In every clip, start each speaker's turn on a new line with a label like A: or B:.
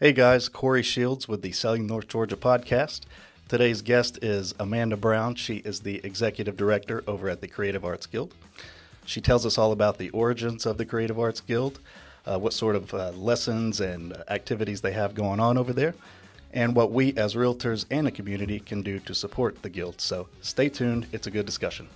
A: Hey guys, Corey Shields with the Selling North Georgia podcast. Today's guest is Amanda Brown. She is the executive director over at the Creative Arts Guild. She tells us all about the origins of the Creative Arts Guild, uh, what sort of uh, lessons and activities they have going on over there, and what we as realtors and the community can do to support the Guild. So stay tuned, it's a good discussion.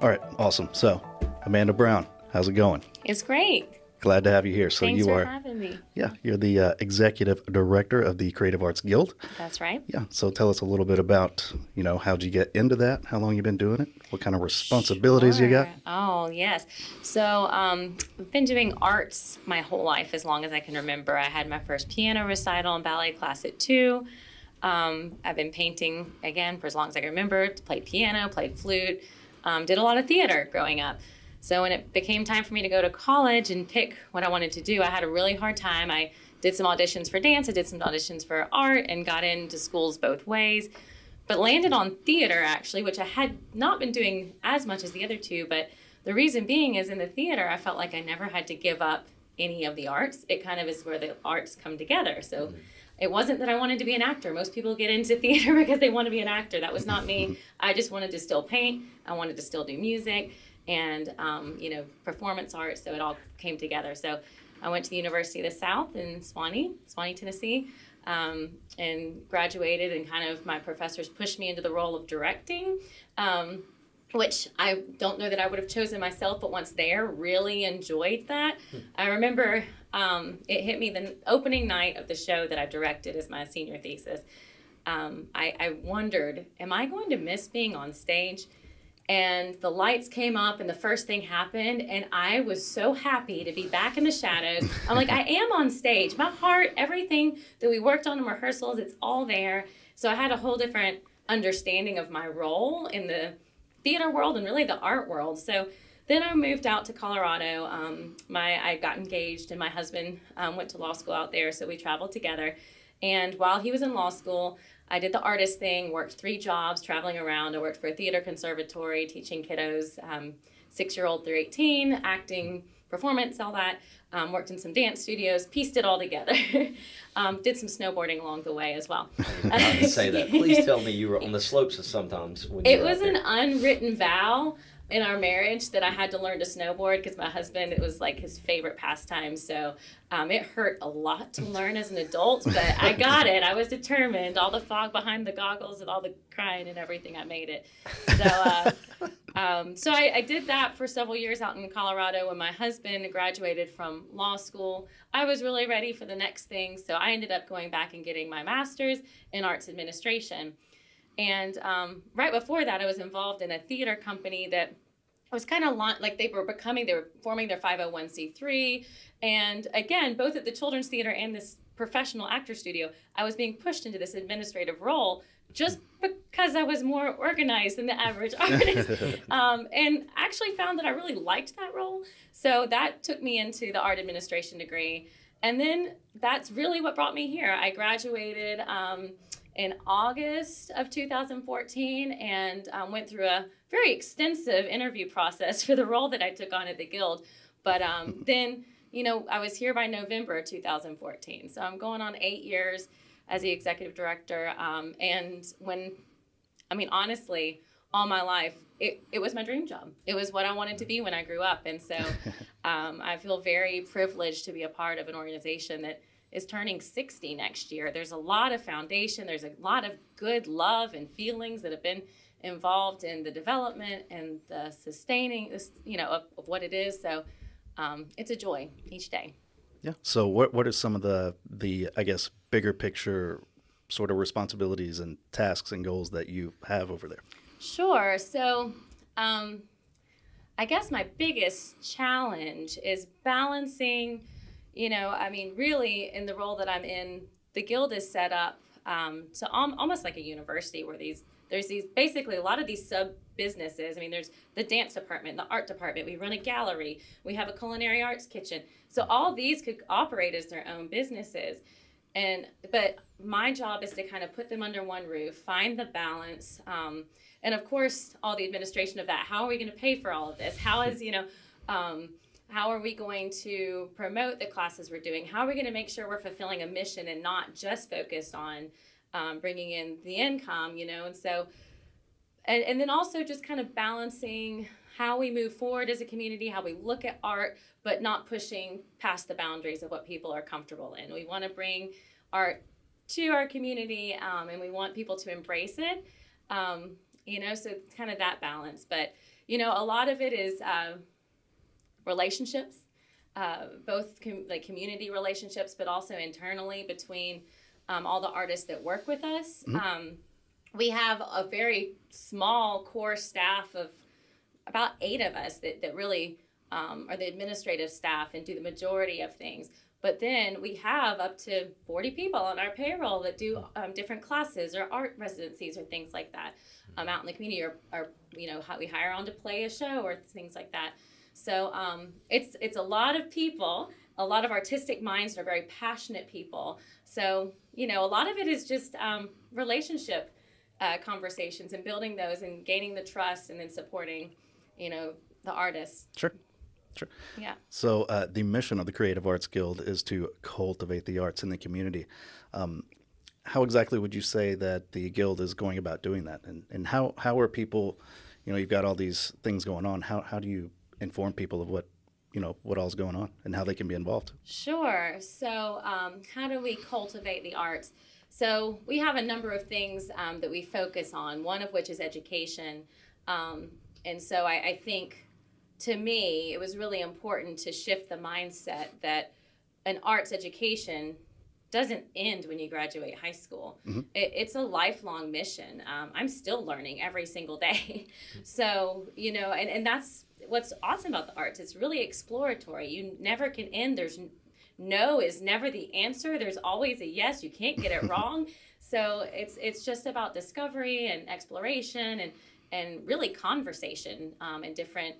A: All right, awesome. So, Amanda Brown, how's it going?
B: It's great.
A: Glad to have you here. So
B: Thanks
A: you
B: for
A: are,
B: having me.
A: yeah, you're the uh, executive director of the Creative Arts Guild.
B: That's right.
A: Yeah. So tell us a little bit about, you know, how'd you get into that? How long you been doing it? What kind of responsibilities you got?
B: Oh, yes. So um, I've been doing arts my whole life as long as I can remember. I had my first piano recital and ballet class at two. Um, I've been painting again for as long as I can remember. Played piano, played flute, um, did a lot of theater growing up. So when it became time for me to go to college and pick what I wanted to do, I had a really hard time. I did some auditions for dance, I did some auditions for art, and got into schools both ways. But landed on theater actually, which I had not been doing as much as the other two. But the reason being is in the theater, I felt like I never had to give up any of the arts. It kind of is where the arts come together. So it wasn't that I wanted to be an actor. Most people get into theater because they want to be an actor. That was not me. I just wanted to still paint. I wanted to still do music and um, you know performance art. So it all came together. So I went to the University of the South in Sewanee, Sewanee, Tennessee, um, and graduated. And kind of my professors pushed me into the role of directing. Um, which I don't know that I would have chosen myself, but once there, really enjoyed that. I remember um, it hit me the opening night of the show that I directed as my senior thesis. Um, I, I wondered, am I going to miss being on stage? And the lights came up, and the first thing happened, and I was so happy to be back in the shadows. I'm like, I am on stage. My heart, everything that we worked on in rehearsals, it's all there. So I had a whole different understanding of my role in the theater world and really the art world. So then I moved out to Colorado. Um, my I got engaged, and my husband um, went to law school out there, so we traveled together. And while he was in law school, I did the artist thing, worked three jobs traveling around. I worked for a theater conservatory, teaching kiddos, um, six year old through 18, acting, performance, all that. Um, worked in some dance studios, pieced it all together. um, did some snowboarding along the way as well.
C: I say that. Please tell me you were on the slopes of sometimes when you
B: It was an unwritten vow in our marriage that I had to learn to snowboard because my husband, it was like his favorite pastime. So um, it hurt a lot to learn as an adult, but I got it. I was determined. All the fog behind the goggles and all the crying and everything, I made it. So, uh, um, so I, I did that for several years out in Colorado. When my husband graduated from law school, I was really ready for the next thing. So I ended up going back and getting my master's in arts administration. And um, right before that, I was involved in a theater company that was kind of like they were becoming, they were forming their 501c3. And again, both at the Children's Theater and this professional actor studio, I was being pushed into this administrative role just because I was more organized than the average artist. um, and actually found that I really liked that role. So that took me into the art administration degree. And then that's really what brought me here. I graduated um, in August of 2014 and um, went through a very extensive interview process for the role that I took on at the Guild. But um, then, you know, I was here by November 2014. So I'm going on eight years as the executive director. Um, and when, I mean, honestly, all my life, it, it was my dream job. It was what I wanted to be when I grew up. And so um, I feel very privileged to be a part of an organization that is turning 60 next year. There's a lot of foundation, there's a lot of good love and feelings that have been involved in the development and the sustaining this, you know, of, of what it is. So um, it's a joy each day.
A: Yeah. So what what are some of the the I guess bigger picture sort of responsibilities and tasks and goals that you have over there?
B: Sure. So, um, I guess my biggest challenge is balancing, you know, I mean, really in the role that I'm in, the guild is set up um, to al- almost like a university where these there's these basically a lot of these sub businesses. I mean, there's the dance department, the art department. We run a gallery. We have a culinary arts kitchen. So all these could operate as their own businesses. and but my job is to kind of put them under one roof, find the balance, um, and of course, all the administration of that. How are we going to pay for all of this? How is you know. Um, how are we going to promote the classes we're doing? How are we going to make sure we're fulfilling a mission and not just focused on um, bringing in the income, you know? And so, and, and then also just kind of balancing how we move forward as a community, how we look at art, but not pushing past the boundaries of what people are comfortable in. We want to bring art to our community um, and we want people to embrace it. Um, you know, so it's kind of that balance. But, you know, a lot of it is. Uh, relationships, uh, both com- like community relationships, but also internally between um, all the artists that work with us. Mm-hmm. Um, we have a very small core staff of about eight of us that, that really um, are the administrative staff and do the majority of things. But then we have up to 40 people on our payroll that do um, different classes or art residencies or things like that um, out in the community or, or, you know, how we hire on to play a show or things like that. So um, it's it's a lot of people, a lot of artistic minds that are very passionate people. So you know, a lot of it is just um, relationship uh, conversations and building those and gaining the trust and then supporting, you know, the artists.
A: Sure. Sure.
B: Yeah.
A: So uh, the mission of the Creative Arts Guild is to cultivate the arts in the community. Um, how exactly would you say that the guild is going about doing that, and and how how are people, you know, you've got all these things going on. How how do you inform people of what you know what all's going on and how they can be involved
B: sure so um, how do we cultivate the arts so we have a number of things um, that we focus on one of which is education um, and so I, I think to me it was really important to shift the mindset that an arts education doesn't end when you graduate high school. Mm-hmm. It, it's a lifelong mission. Um, I'm still learning every single day. so, you know, and, and that's what's awesome about the arts. It's really exploratory. You never can end. There's no is never the answer. There's always a yes. You can't get it wrong. so it's it's just about discovery and exploration and and really conversation um, in different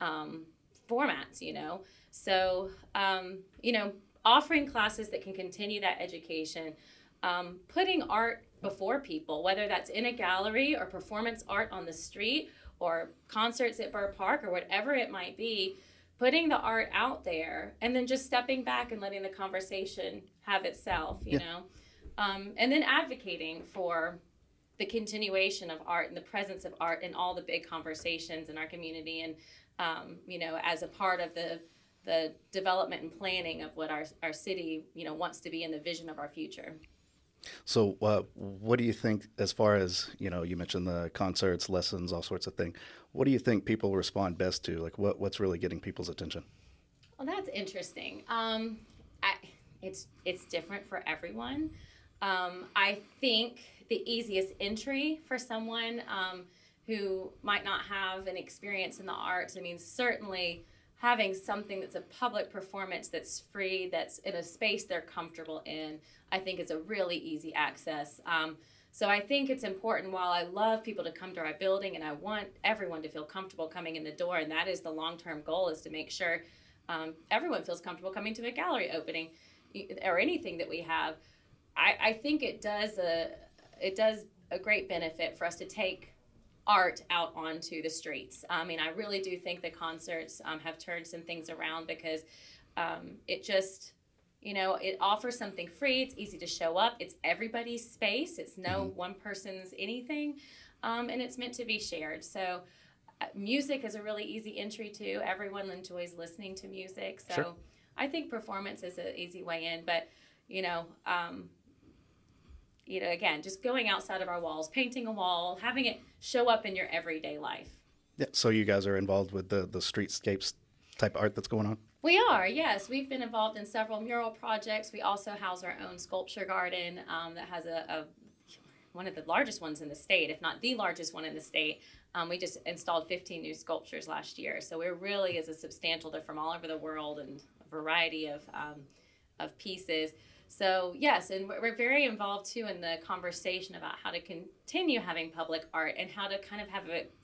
B: um, formats. You know, so um, you know, offering classes that can continue that education, um, putting art before people, whether that's in a gallery or performance art on the street or concerts at Burr Park or whatever it might be, putting the art out there and then just stepping back and letting the conversation have itself, you yeah. know? Um, and then advocating for the continuation of art and the presence of art in all the big conversations in our community and, um, you know, as a part of the the development and planning of what our, our city, you know, wants to be in the vision of our future.
A: So, uh, what do you think as far as you know? You mentioned the concerts, lessons, all sorts of things. What do you think people respond best to? Like, what what's really getting people's attention?
B: Well, that's interesting. Um, I, it's it's different for everyone. Um, I think the easiest entry for someone um, who might not have an experience in the arts. I mean, certainly having something that's a public performance that's free, that's in a space they're comfortable in, I think is a really easy access. Um, so I think it's important while I love people to come to our building and I want everyone to feel comfortable coming in the door, and that is the long term goal is to make sure um, everyone feels comfortable coming to a gallery opening or anything that we have. I, I think it does a it does a great benefit for us to take art out onto the streets. I mean, I really do think the concerts um, have turned some things around because um, it just, you know, it offers something free. It's easy to show up. It's everybody's space. It's no mm-hmm. one person's anything, um, and it's meant to be shared. So. Uh, music is a really easy entry to. Everyone enjoys listening to music, so sure. I think performance is an easy way in. But you know, um, you know, again, just going outside of our walls, painting a wall, having it show up in your everyday life.
A: Yeah. So you guys are involved with the the streetscapes type of art that's going on.
B: We are, yes. We've been involved in several mural projects. We also house our own sculpture garden um, that has a, a, one of the largest ones in the state, if not the largest one in the state. Um, we just installed 15 new sculptures last year, so we're really is a substantial. They're from all over the world and a variety of um, of pieces. So, yes, and we're very involved too in the conversation about how to continue having public art and how to kind of have it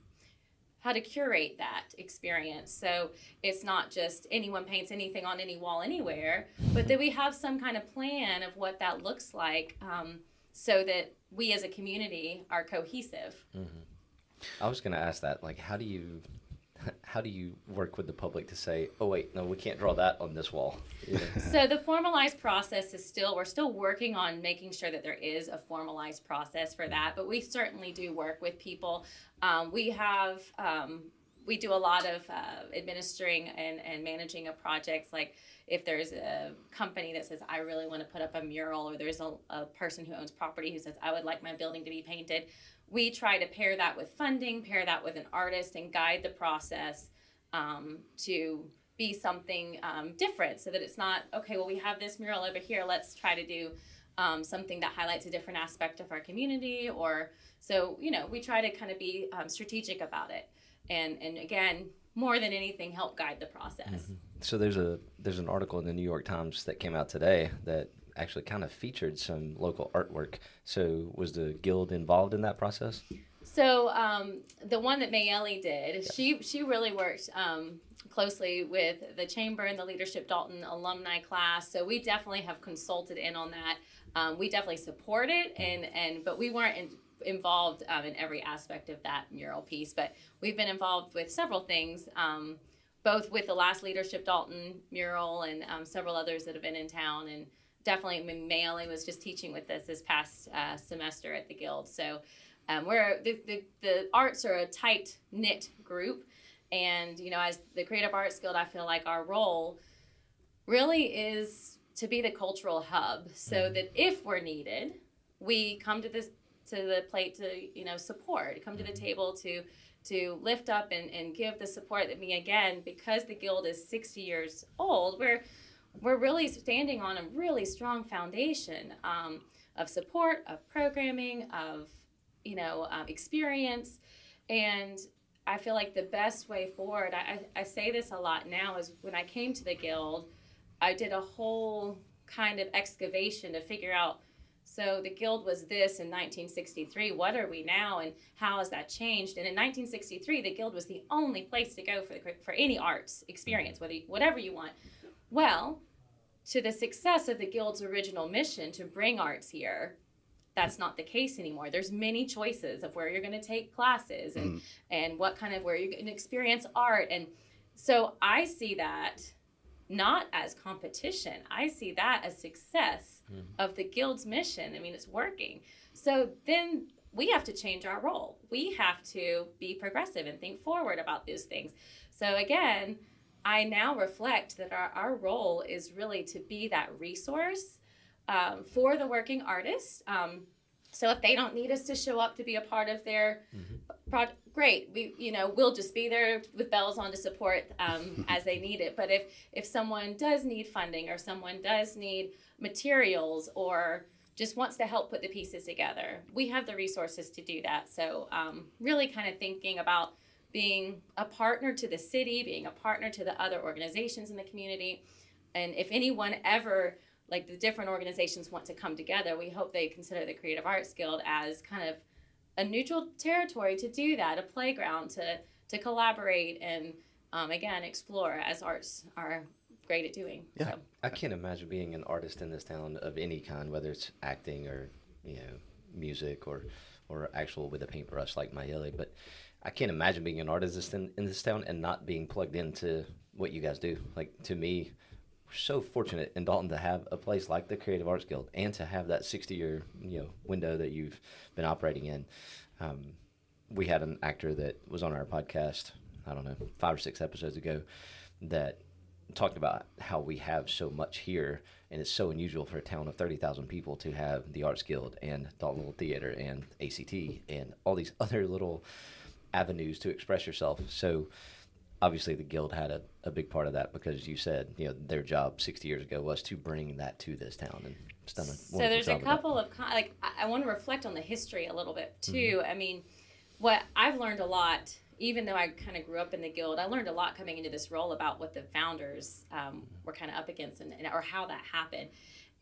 B: how to curate that experience. So it's not just anyone paints anything on any wall anywhere, but that we have some kind of plan of what that looks like um, so that we as a community are cohesive.
C: Mm-hmm. I was going to ask that. Like, how do you how do you work with the public to say, oh wait, no, we can't draw that on this wall?
B: so the formalized process is still we're still working on making sure that there is a formalized process for that, but we certainly do work with people. Um, we have um, we do a lot of uh, administering and, and managing of projects like if there's a company that says i really want to put up a mural or there's a, a person who owns property who says i would like my building to be painted we try to pair that with funding, pair that with an artist, and guide the process um, to be something um, different so that it's not, okay, well, we have this mural over here, let's try to do um, something that highlights a different aspect of our community. Or, so, you know, we try to kind of be um, strategic about it. And, and again, more than anything, help guide the process. Mm-hmm.
C: So there's a there's an article in the New York Times that came out today that actually kind of featured some local artwork. So was the guild involved in that process?
B: So um, the one that Mayeli did, she she really worked um, closely with the chamber and the leadership Dalton alumni class. So we definitely have consulted in on that. Um, we definitely support it, and and but we weren't in, involved um, in every aspect of that mural piece. But we've been involved with several things. Um, both with the last leadership Dalton mural and um, several others that have been in town, and definitely Mayeli was just teaching with us this past uh, semester at the Guild. So um, we're the, the, the arts are a tight knit group, and you know as the Creative Arts Guild, I feel like our role really is to be the cultural hub, so mm-hmm. that if we're needed, we come to this to the plate to you know support, come to the mm-hmm. table to to lift up and, and give the support that me again because the guild is 60 years old we're we're really standing on a really strong foundation um, of support, of programming, of you know um, experience, and I feel like the best way forward. I, I say this a lot now is when I came to the guild, I did a whole kind of excavation to figure out. So the guild was this in 1963. What are we now, and how has that changed? And in 1963, the guild was the only place to go for the, for any arts experience, whether whatever you want well, to the success of the Guild's original mission to bring arts here, that's not the case anymore. There's many choices of where you're going to take classes and, mm. and what kind of where you're going to experience art. And so I see that not as competition. I see that as success mm. of the guild's mission. I mean, it's working. So then we have to change our role. We have to be progressive and think forward about these things. So again, I now reflect that our, our role is really to be that resource um, for the working artists. Um, so if they don't need us to show up to be a part of their mm-hmm. project, great. We, you know, we'll just be there with bells on to support um, as they need it. But if if someone does need funding or someone does need materials or just wants to help put the pieces together, we have the resources to do that. So um, really, kind of thinking about being a partner to the city, being a partner to the other organizations in the community. And if anyone ever, like the different organizations want to come together, we hope they consider the Creative Arts Guild as kind of a neutral territory to do that, a playground to, to collaborate and, um, again, explore as arts are great at doing.
C: Yeah. So. I can't imagine being an artist in this town of any kind, whether it's acting or, you know, music or, or actual with a paintbrush like Mayeli, but I can't imagine being an artist in, in this town and not being plugged into what you guys do. Like to me, we're so fortunate in Dalton to have a place like the Creative Arts Guild and to have that 60 year you know window that you've been operating in. Um, we had an actor that was on our podcast, I don't know, five or six episodes ago, that talked about how we have so much here, and it's so unusual for a town of 30,000 people to have the Arts Guild and Dalton Little Theater and ACT and all these other little avenues to express yourself. So obviously the guild had a, a big part of that because you said you know their job 60 years ago was to bring that to this town and it's done a
B: so there's a couple of, of like I, want to reflect on the history a little bit too mm-hmm. i mean what i've learned a lot even though i kind of grew up in the guild i learned a lot coming into this role about what the founders um, were kind of up against and, and, or how that happened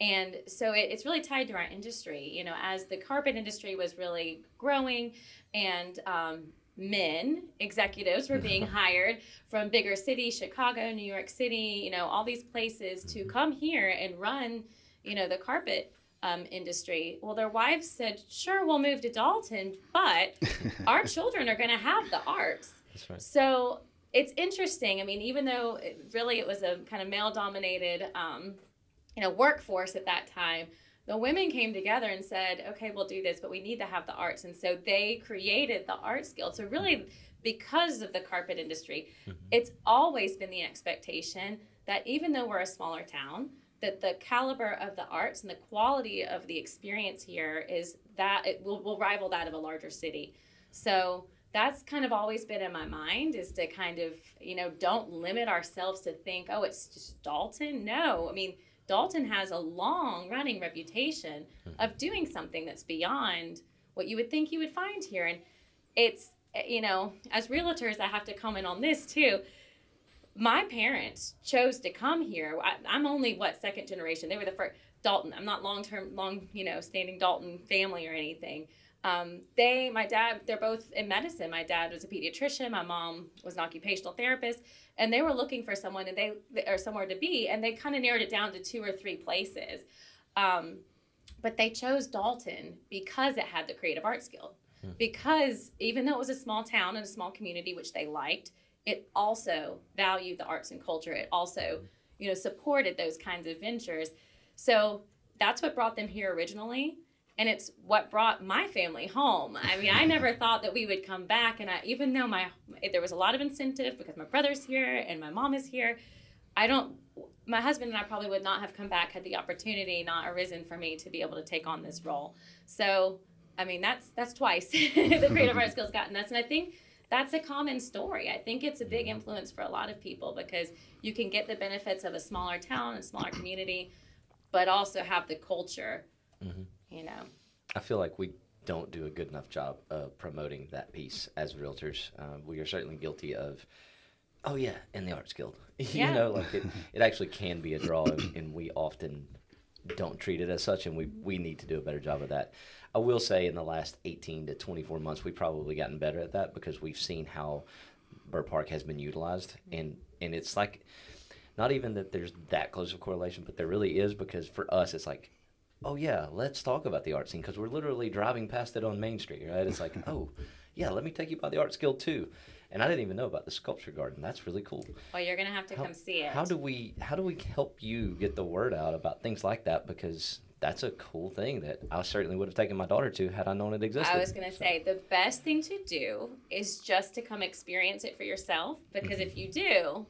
B: And so it, it's really tied to our industry. You know, as the carpet industry was really growing and um, men executives were being hired from bigger cities, Chicago, New York City, you know, all these places to come here and run, you know, the carpet um, industry. Well, their wives said, sure, we'll move to Dalton, but our children are going to have the arts.
C: That's right.
B: So it's interesting. I mean, even though it, really it was a kind of male dominated, um, you know, workforce at that time, the women came together and said, okay, we'll do this, but we need to have the arts. And so they created the Arts Guild. So, really, because of the carpet industry,
C: Mhm.
B: it's always been the expectation that even though we're a smaller town, that the caliber of the arts and the quality of the experience here is that it will, will rival that of a larger city. So that's kind of always been in my mind is to kind of, you know, don't limit ourselves to think, oh, it's just Dalton. No, I mean, Dalton has a long running reputation hmm. of doing something that's beyond what you would think you would find here. And it's, you know, as realtors, I have to comment on this too. My parents chose to come here. I, I'm only what second generation. They were the first Dalton. I'm not long term, long you know, standing Dalton family or anything. Um, they, my dad, they're both in medicine. My dad was a pediatrician. My mom was an occupational therapist, and they were looking for someone and they or somewhere to be, and they kind of narrowed it down to two or three places. Um, but they chose Dalton because it had the Creative Arts Guild. Because even though it was a small town and a small community, which they liked, it also valued the arts and culture. It also, you know, supported those kinds of ventures. So that's what brought them here originally and it's what brought my family home. I mean, I never thought that we would come back, and I, even though my there was a lot of incentive because my brother's here and my mom is here, I don't. My husband and I probably would not have come back had the opportunity not arisen for me to be able to take on this role. So, I mean, that's that's twice the Creative Arts Guild's gotten us, and I think that's a common story. I think it's a big influence for a lot of people because you can get the benefits of a smaller town and smaller community, but also have the culture.
C: Mhm.
B: You know.
C: I feel like we don't do a good enough job of promoting that piece as realtors. Um, we are certainly guilty of, oh yeah, in the Arts Guild. you
B: Yeah.
C: know, like it, it actually can be a draw, and, and we often don't treat it as such, and we, we need to do a better job of that. I will say in the last 18 to 24 months, we've probably gotten better at that because we've seen how Burr Park has been utilized, and, and it's like, not even that there's that close of correlation, but there really is because for us, it's like, oh yeah, let's talk about the art scene because we're literally driving past it on Main Street, right? It's like, oh yeah, let me take you by the Arts Guild too. And I didn't even know about the sculpture garden. That's really cool.
B: Well, you're gonna have to
C: How-
B: come see it.
C: How do we how do we help you get the word out about things like that? Because that's a cool thing that I certainly would have taken my daughter to had I known it existed.
B: I was gonna
C: So-
B: say the best thing to do is just to come experience it for yourself because
C: Mm-hmm.
B: if you do,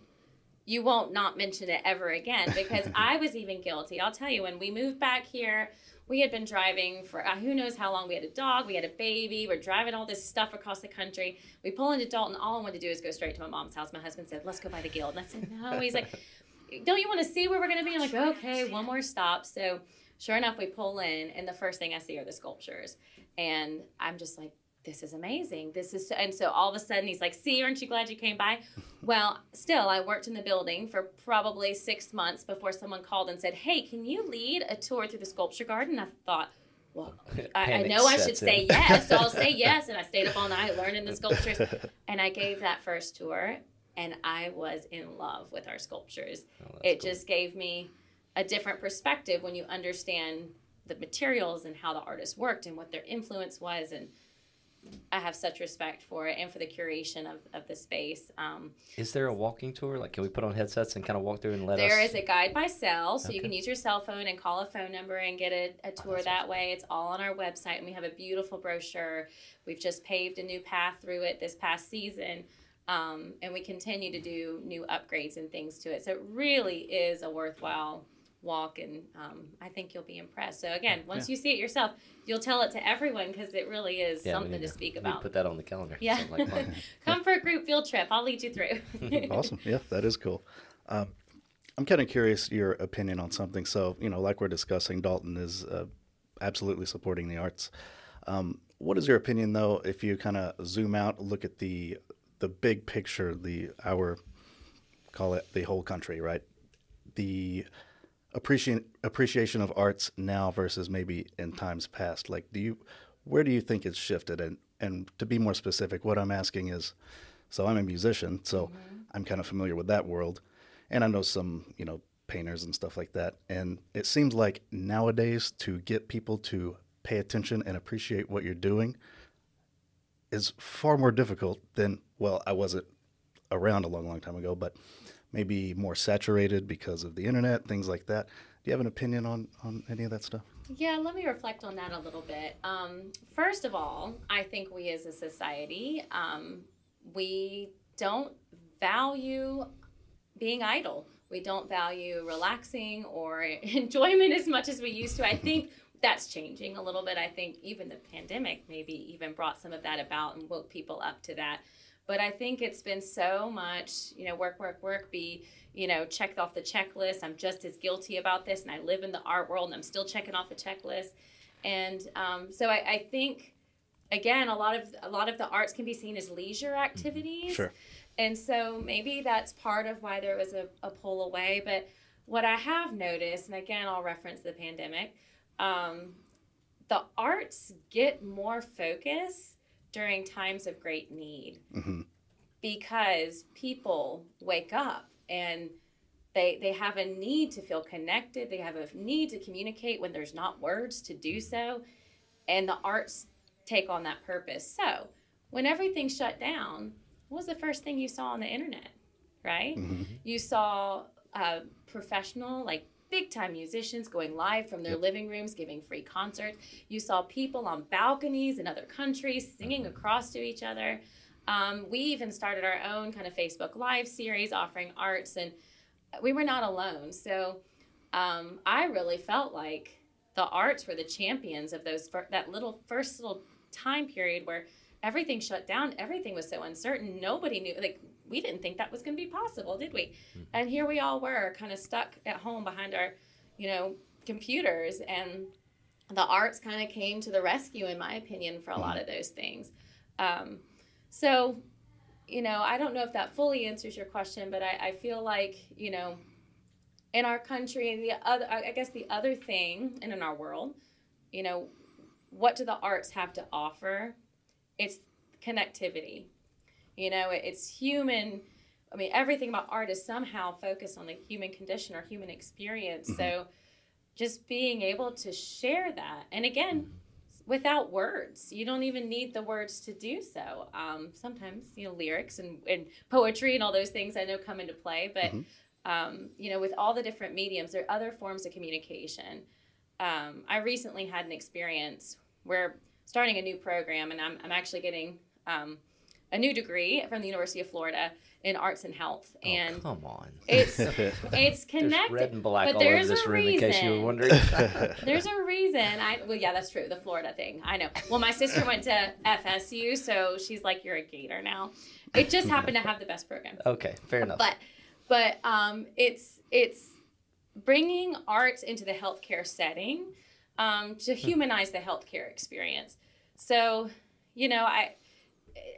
B: you won't not mention it ever again. Because I was even guilty. I'll tell you when we moved back here. We had been driving for uh, who knows how long. We had a dog, we had a baby, we're driving all this stuff across the country. We pull into Dalton. All I wanted to do is go straight to my mom's house. My husband said, Let's go by the guild. And I said, No. He's like, Don't you want to see where we're going to be? I'm like, Okay, one more stop. So sure enough, we pull in, and the first thing I see are the sculptures. And I'm just like, this is amazing. This is so, and so all of a sudden he's like, "See, aren't you glad you came by?" well, still, I worked in the building for probably six months before someone called and said, "Hey, can you lead a tour through the sculpture garden?" I thought, well, I, I know I should say yes, so I'll say yes. And I stayed up all night learning the sculptures, and I gave that first tour, and I was in love with our sculptures
C: Oh,
B: it
C: cool.
B: just gave me a different perspective when you understand the materials and how the artist worked and what their influence was and i have such respect for it and for the curation of, of the space um,
C: Is there a walking tour? Like, can we put on headsets and kind of walk through and let
B: there
C: us?
B: is a guide by cell so you can use your cell phone and call a phone number and get a, a tour
C: that's
B: that way. It's all on our website and we have a beautiful brochure. We've just paved a new path through it this past season um, and we continue to do new upgrades and things to it. So it really is a worthwhile walk and um, i think you'll be impressed so again once you see it yourself you'll tell it to everyone because it really is
C: Yeah,
B: something
C: need
B: to
C: to-
B: speak
C: we need to
B: about
C: put that on the calendar.
B: yeah
C: like
B: come for a group field trip i'll lead you through
A: awesome. Yeah, that is cool. Um, I'm kind of curious your opinion on something. So, you know, like we're discussing, Dalton is uh, absolutely supporting the arts. Um, what is your opinion, though, if you kind of zoom out, look at the the big picture, the our call it the whole country, right? The appreciation appreciation of arts now versus maybe in times past? Like, do you where do you think it's shifted? And and to be more specific, what I'm asking is, so I'm a musician, so mm-hmm. I'm kind of familiar with that world, and I know some you know painters and stuff like that. And it seems like nowadays to get people to pay attention and appreciate what you're doing is far more difficult than well, I wasn't around a long, long time ago, but maybe more saturated because of the internet, things like that. Do you have an opinion on, on any of that stuff?
B: Yeah, let me reflect on that a little bit. Um, first of all, I think we as a society, um, we don't value being idle. We don't value relaxing or enjoyment as much as we used to. I think that's changing a little bit. I think even the pandemic maybe even brought some of that about and woke people up to that. But I think it's been so much, you know, work, work, work, be, you know, checked off the checklist. I'm just as guilty about this, and I live in the art world, and I'm still checking off the checklist. And um, so I, I think, again, a lot of a lot of the arts can be seen as leisure mm-hmm. activities.
A: Sure.
B: And so maybe that's part of why there was a, a pull away. But what I have noticed, and again, I'll reference the pandemic, um, the arts get more focus during times of great need. Mm-hmm. because people wake up and they they have a need to feel connected. They have a need to communicate when there's not words to do so. And the arts take on that purpose. So when everything shut down what was the first thing you saw on the internet right? Mm-hmm. you saw a professional like big time musicians going live from their yep. living rooms, giving free concerts. You saw people on balconies in other countries singing mm-hmm. across to each other. Um, we even started our own kind of Facebook Live series offering arts, and we were not alone. So um, I really felt like the arts were the champions of those that little first little time period where everything shut down, everything was so uncertain. Nobody knew like we didn't think that was going to be possible, did we? Mm-hmm. And here we all were, kind of stuck at home behind our, you know, computers, and the arts kind of came to the rescue, in my opinion, for a mm-hmm. lot of those things. Um, so, you know, I don't know if that fully answers your question, but I, I feel like, you know, in our country, and the other, I guess the other thing, and in our world, you know, what do the arts have to offer? It's connectivity you know, it's human. I mean, everything about art is somehow focused on the human condition or human experience. Mm-hmm. So just being able to share that. And again, without words, you don't even need the words to do so. Um, sometimes, you know, lyrics and, and poetry and all those things I know come into play. But, mm-hmm. um, you know, with all the different mediums, there are other forms of communication. Um, I recently had an experience where starting a new program, and I'm, I'm actually getting um, a new degree from the University of Florida in arts and health.
C: Oh,
B: and
C: come on.
B: It's it's connected.
C: There's red and black all over this room reason. in case you were wondering.
B: there's a reason. I well yeah, that's true. The Florida thing. I know. Well, my sister went to FSU, so she's like you're a gator now. It just happened to have the best program.
C: Okay, fair enough.
B: But but um it's it's bringing arts into the healthcare setting um, to hmm. humanize the healthcare experience. So, you know, I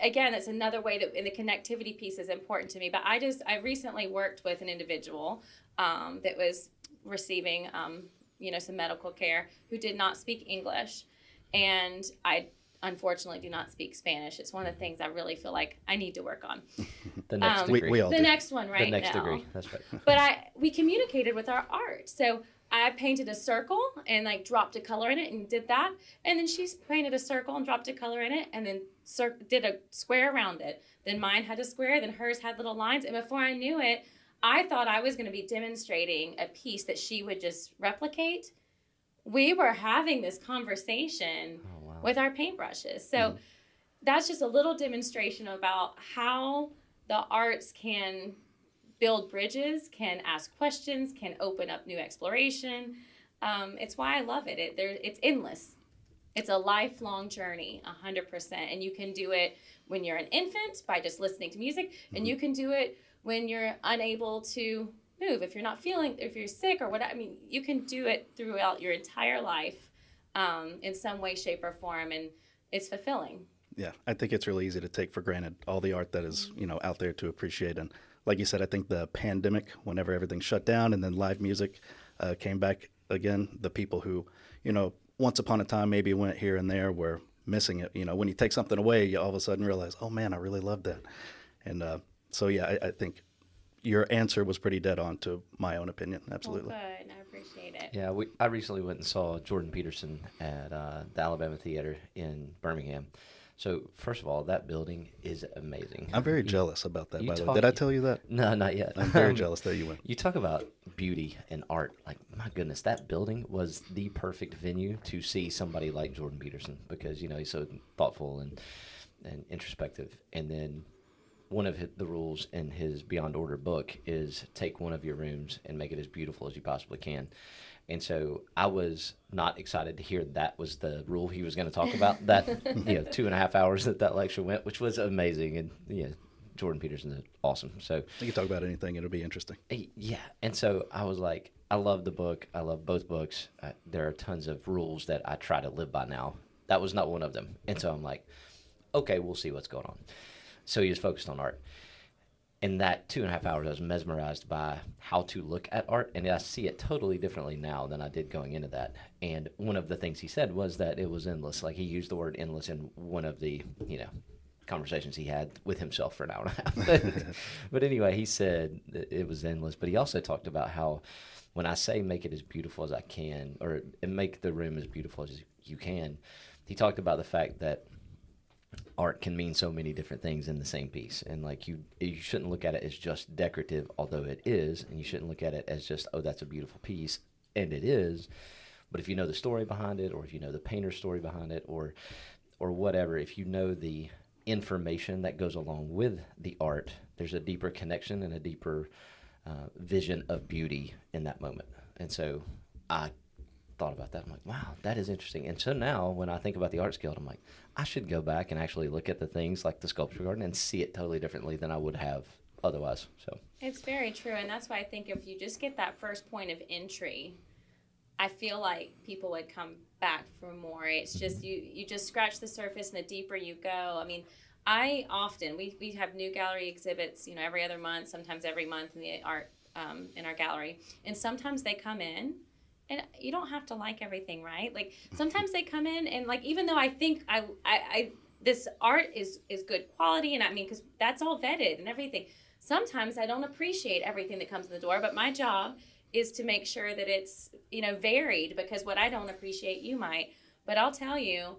B: again, that's another way that the connectivity piece is important to me. But I just I recently worked with an individual um, that was receiving um, you know some medical care who did not speak English, and I unfortunately do not speak Spanish. It's one of the things I really feel like I need to work on.
C: the next um, degree. We,
B: we the do. next one right
C: The next
B: now.
C: degree. That's right.
B: but I we communicated with our art. So I painted a circle and like dropped a color in it and did that. And then she's painted a circle and dropped a color in it and then did a square around it. Then mine had a square, then hers had little lines. And before I knew it, I thought I was going to be demonstrating a piece that she would just replicate. We were having this conversation oh, wow. with our paintbrushes. So mm. that's just a little demonstration about how the arts can build bridges, can ask questions, can open up new exploration. Um, it's why I love it. it there, it's endless. It's a lifelong journey, 100%. And you can do it when you're an infant by just listening to music, mm-hmm. and you can do it when you're unable to move. If you're not feeling, if you're sick or what, I mean, you can do it throughout your entire life um, in some way, shape, or form. And it's fulfilling.
A: Yeah, I think it's really easy to take for granted all the art that is, you know, out there to appreciate. And like you said, I think the pandemic, whenever everything shut down, and then live music uh, came back again. The people who, you know, once upon a time maybe went here and there were missing it. You know, when you take something away, you all of a sudden realize, oh man, I really loved that. And uh, so, yeah, I, I, think your answer was pretty dead on to my own opinion. Absolutely.
B: Well, good. I appreciate it.
C: Yeah, we, I recently went and saw Jordan Peterson at uh, the Alabama Theater in Birmingham. So first of all, that building is amazing.
A: I'm very you, jealous about that. By the way, did I tell you that?
C: No, not yet.
A: I'm very um, jealous that you went.
C: You talk about beauty and art. Like my goodness, that building was the perfect venue to see somebody like Jordan Peterson because you know he's so thoughtful and and introspective. And then one of the rules in his Beyond Order book is take one of your rooms and make it as beautiful as you possibly can. And so I was not excited to hear that was the rule he was going to talk about. That you know, two and a half hours that that lecture went, which was amazing, and yeah, Jordan Peterson is awesome. So
A: you can talk about anything; it'll be interesting.
C: Yeah, and so I was like, I love the book. I love both books. Uh, there are tons of rules that I try to live by now. That was not one of them, and so I'm like, okay, we'll see what's going on. So he was focused on art in that two and a half hours, I was mesmerized by how to look at art, and I see it totally differently now than I did going into that. And one of the things he said was that it was endless. Like he used the word endless in one of the, you know, conversations he had with himself for an hour and a half. but, but anyway, he said it was endless. But he also talked about how when I say make it as beautiful as I can, or make the room as beautiful as you can, he talked about the fact that art can mean so many different things in the same piece and like you you shouldn't look at it as just decorative although it is and you shouldn't look at it as just oh that's a beautiful piece and it is but if you know the story behind it or if you know the painter's story behind it or or whatever if you know the information that goes along with the art there's a deeper connection and a deeper uh, vision of beauty in that moment and so i thought about that. I'm like, wow, that is interesting. And so now when I think about the Arts Guild, I'm like, I should go back and actually look at the things like the sculpture garden and see it totally differently than I would have otherwise. So
B: it's very true, and that's why I think if you just get that first point of entry, I feel like people would come back for more. It's just mm-hmm. you you just scratch the surface, and the deeper you go, I mean. I often we, we have new gallery exhibits, you know, every other month, sometimes every month in the art um, in our gallery, and sometimes they come in and you don't have to like everything, right? Like sometimes they come in and like even though I think I I, I this art is is good quality and I mean because that's all vetted and everything. Sometimes I don't appreciate everything that comes in the door, but my job is to make sure that it's you know varied because what I don't appreciate you might. But I'll tell you,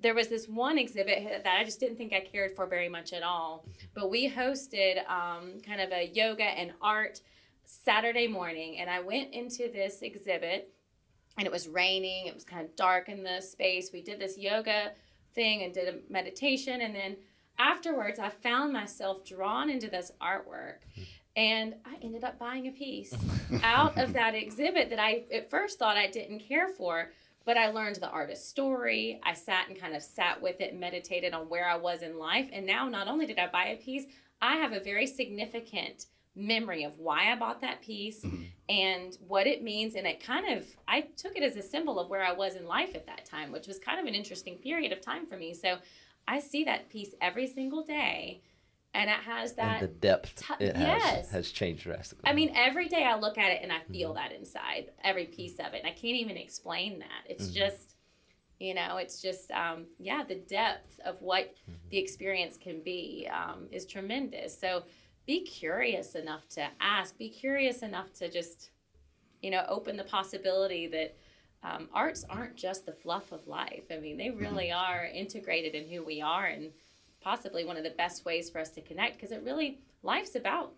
B: there was this one exhibit that I just didn't think I cared for very much at all. But we hosted um, kind of a yoga and art Saturday morning and I went into this exhibit and it was raining. It was kind of dark in the space. We did this yoga thing and did a meditation. And then afterwards, I found myself drawn into this artwork. And I ended up buying a piece out of that exhibit that I at first thought I didn't care for, but I learned the artist's story. I sat and kind of sat with it meditated on where I was in life. And now, not only did I buy a piece, I have a very significant memory of why I bought that piece mm-hmm. and what it means. And it kind of, I took it as a symbol of where I was in life at that time, which was kind of an interesting period of time for me. So I see that piece every single day. And it has that.
C: And the depth t- it has, yes. has changed drastically.
B: I mean, every day I look at it and I feel mm-hmm. that inside, every piece of it. And I can't even explain that. It's mm-hmm. just, you know, it's just, um, yeah, the depth of what mm-hmm. the experience can be um, is tremendous. So, be curious enough to ask be curious enough to just you know open the possibility that um, arts aren't just the fluff of life. I mean they really are integrated in who we are and possibly one of the best ways for us to connect because it really life's about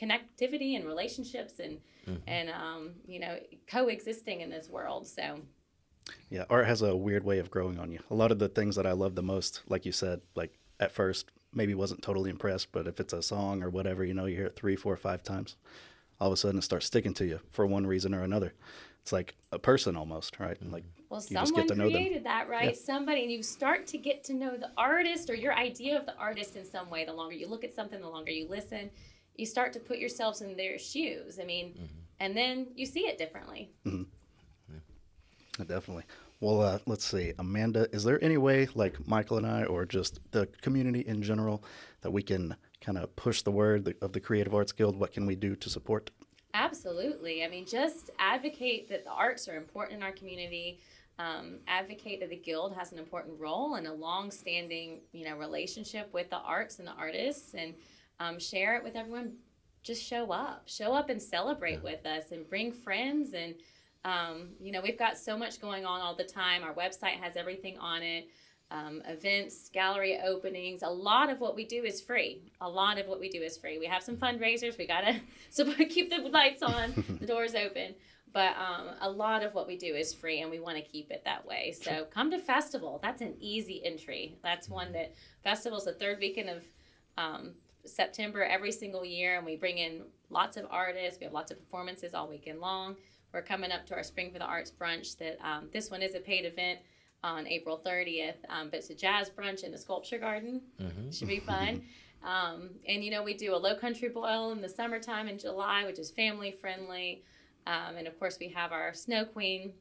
B: connectivity and relationships and mm-hmm. and um, you know coexisting in this world so.
A: Yeah art has a weird way of growing on you. A lot of the things that i love the most like you said like at first maybe wasn't totally impressed, but if it's a song or whatever, you know, you hear it three, four, five times, all of a sudden it starts sticking to you for one reason or another. It's like a person almost, right? Like
B: well, someone created that, right? Yeah. Somebody, and you start to get to know the artist or your idea of the artist in some way. The longer you look at something, the longer you listen, you start to put yourselves in their shoes. I mean, mm-hmm. and then you see it differently.
A: Mm-hmm. Yeah. Definitely. Well, uh, let's see. Amanda, is there any way, like Michael and I, or just the community in general, that we can kind of push the word of the Creative Arts Guild? What can we do to support?
B: Absolutely. I mean, just advocate that the arts are important in our community. Um, advocate that the guild has an important role and a long-standing, you know, relationship with the arts and the artists, and um, share it with everyone. Just show up, show up and celebrate with us, and bring friends. And um, you know, we've got so much going on all the time. Our website has everything on it um, events, gallery openings. A lot of what we do is free. A lot of what we do is free. We have some fundraisers. We gotta so keep the lights on, the doors open. But um, a lot of what we do is free, and we want to keep it that way. So come to festival. That's an easy entry. That's one that festival's the third weekend of um, September every single year, and we bring in lots of artists. We have lots of performances all weekend long. We're coming up to our Spring for the Arts brunch. That um, this one is a paid event on April 30th. Um, but it's a jazz brunch in the sculpture garden. Mm-hmm. Should be fun. Um, and you know, we do a low country boil in the summertime in July, which is family friendly. Um, and of course, we have our Snow Queen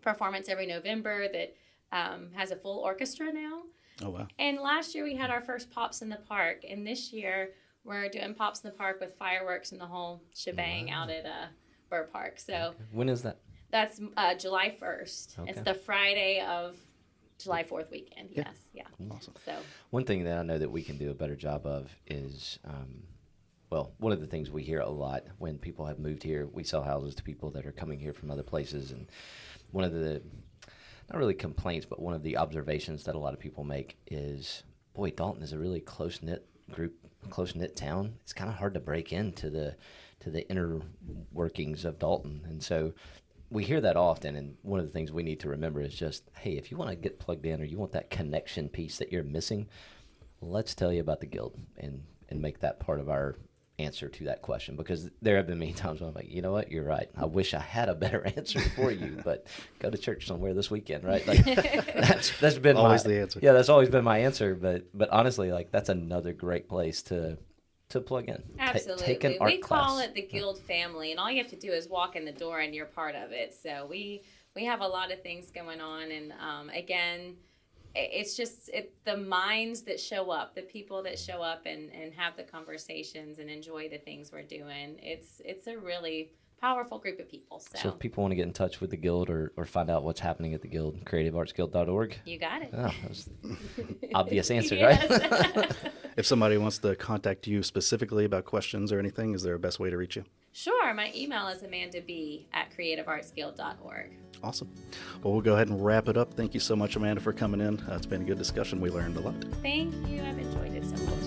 B: performance every November that um, has a full orchestra now.
A: Oh, wow.
B: And last year we had our first Pops in the Park. And this year we're doing Pops in the Park with fireworks and the whole shebang wow. out at uh, Burr Park. So, okay.
C: when is that?
B: That's uh, July 1st. Okay. It's the Friday of July 4th weekend. Yeah. Yes. Yeah.
A: Awesome.
B: So,
C: one thing that I know that we can do a better job of is, um, well, one of the things we hear a lot when people have moved here, we sell houses to people that are coming here from other places. And one of the, not really complaints, but one of the observations that a lot of people make is, boy, Dalton is a really close knit group, close knit town. It's kind of hard to break into the, to the inner workings of Dalton. And so we hear that often, and one of the things we need to remember is just, hey, if you want to get plugged in or you want that connection piece that you're missing, let's tell you about the guild and and make that part of our answer to that question because there have been many times when I'm like, you know what, you're right. I wish I had a better answer for you, but go to church somewhere this weekend, right? Like that's that's been
A: always
C: my,
A: the answer.
C: Yeah, that's always been my answer. But but honestly, like that's another great place to to plug in.
B: Absolutely. take an art we call class. it the Guild family, and all you have to do is walk in the door and you're part of it. So we we have a lot of things going on, and um, again, it's just it, the minds that show up, the people that show up and, and have the conversations and enjoy the things we're doing. It's it's a really powerful group of people. So.
C: so, if people want to get in touch with the Guild or, or find out what's happening at the Guild, creativeartsguild.org.
B: You got it.
C: Oh, obvious answer, right?
A: if somebody wants to contact you specifically about questions or anything, is there a best way to reach you?
B: Sure. My email is amandab at creativeartsguild.org.
A: Awesome. Well, we'll go ahead and wrap it up. Thank you so much, Amanda, for coming in. Uh, it's been a good discussion. We learned a lot.
B: Thank you. I've enjoyed it so much.
A: Thanks.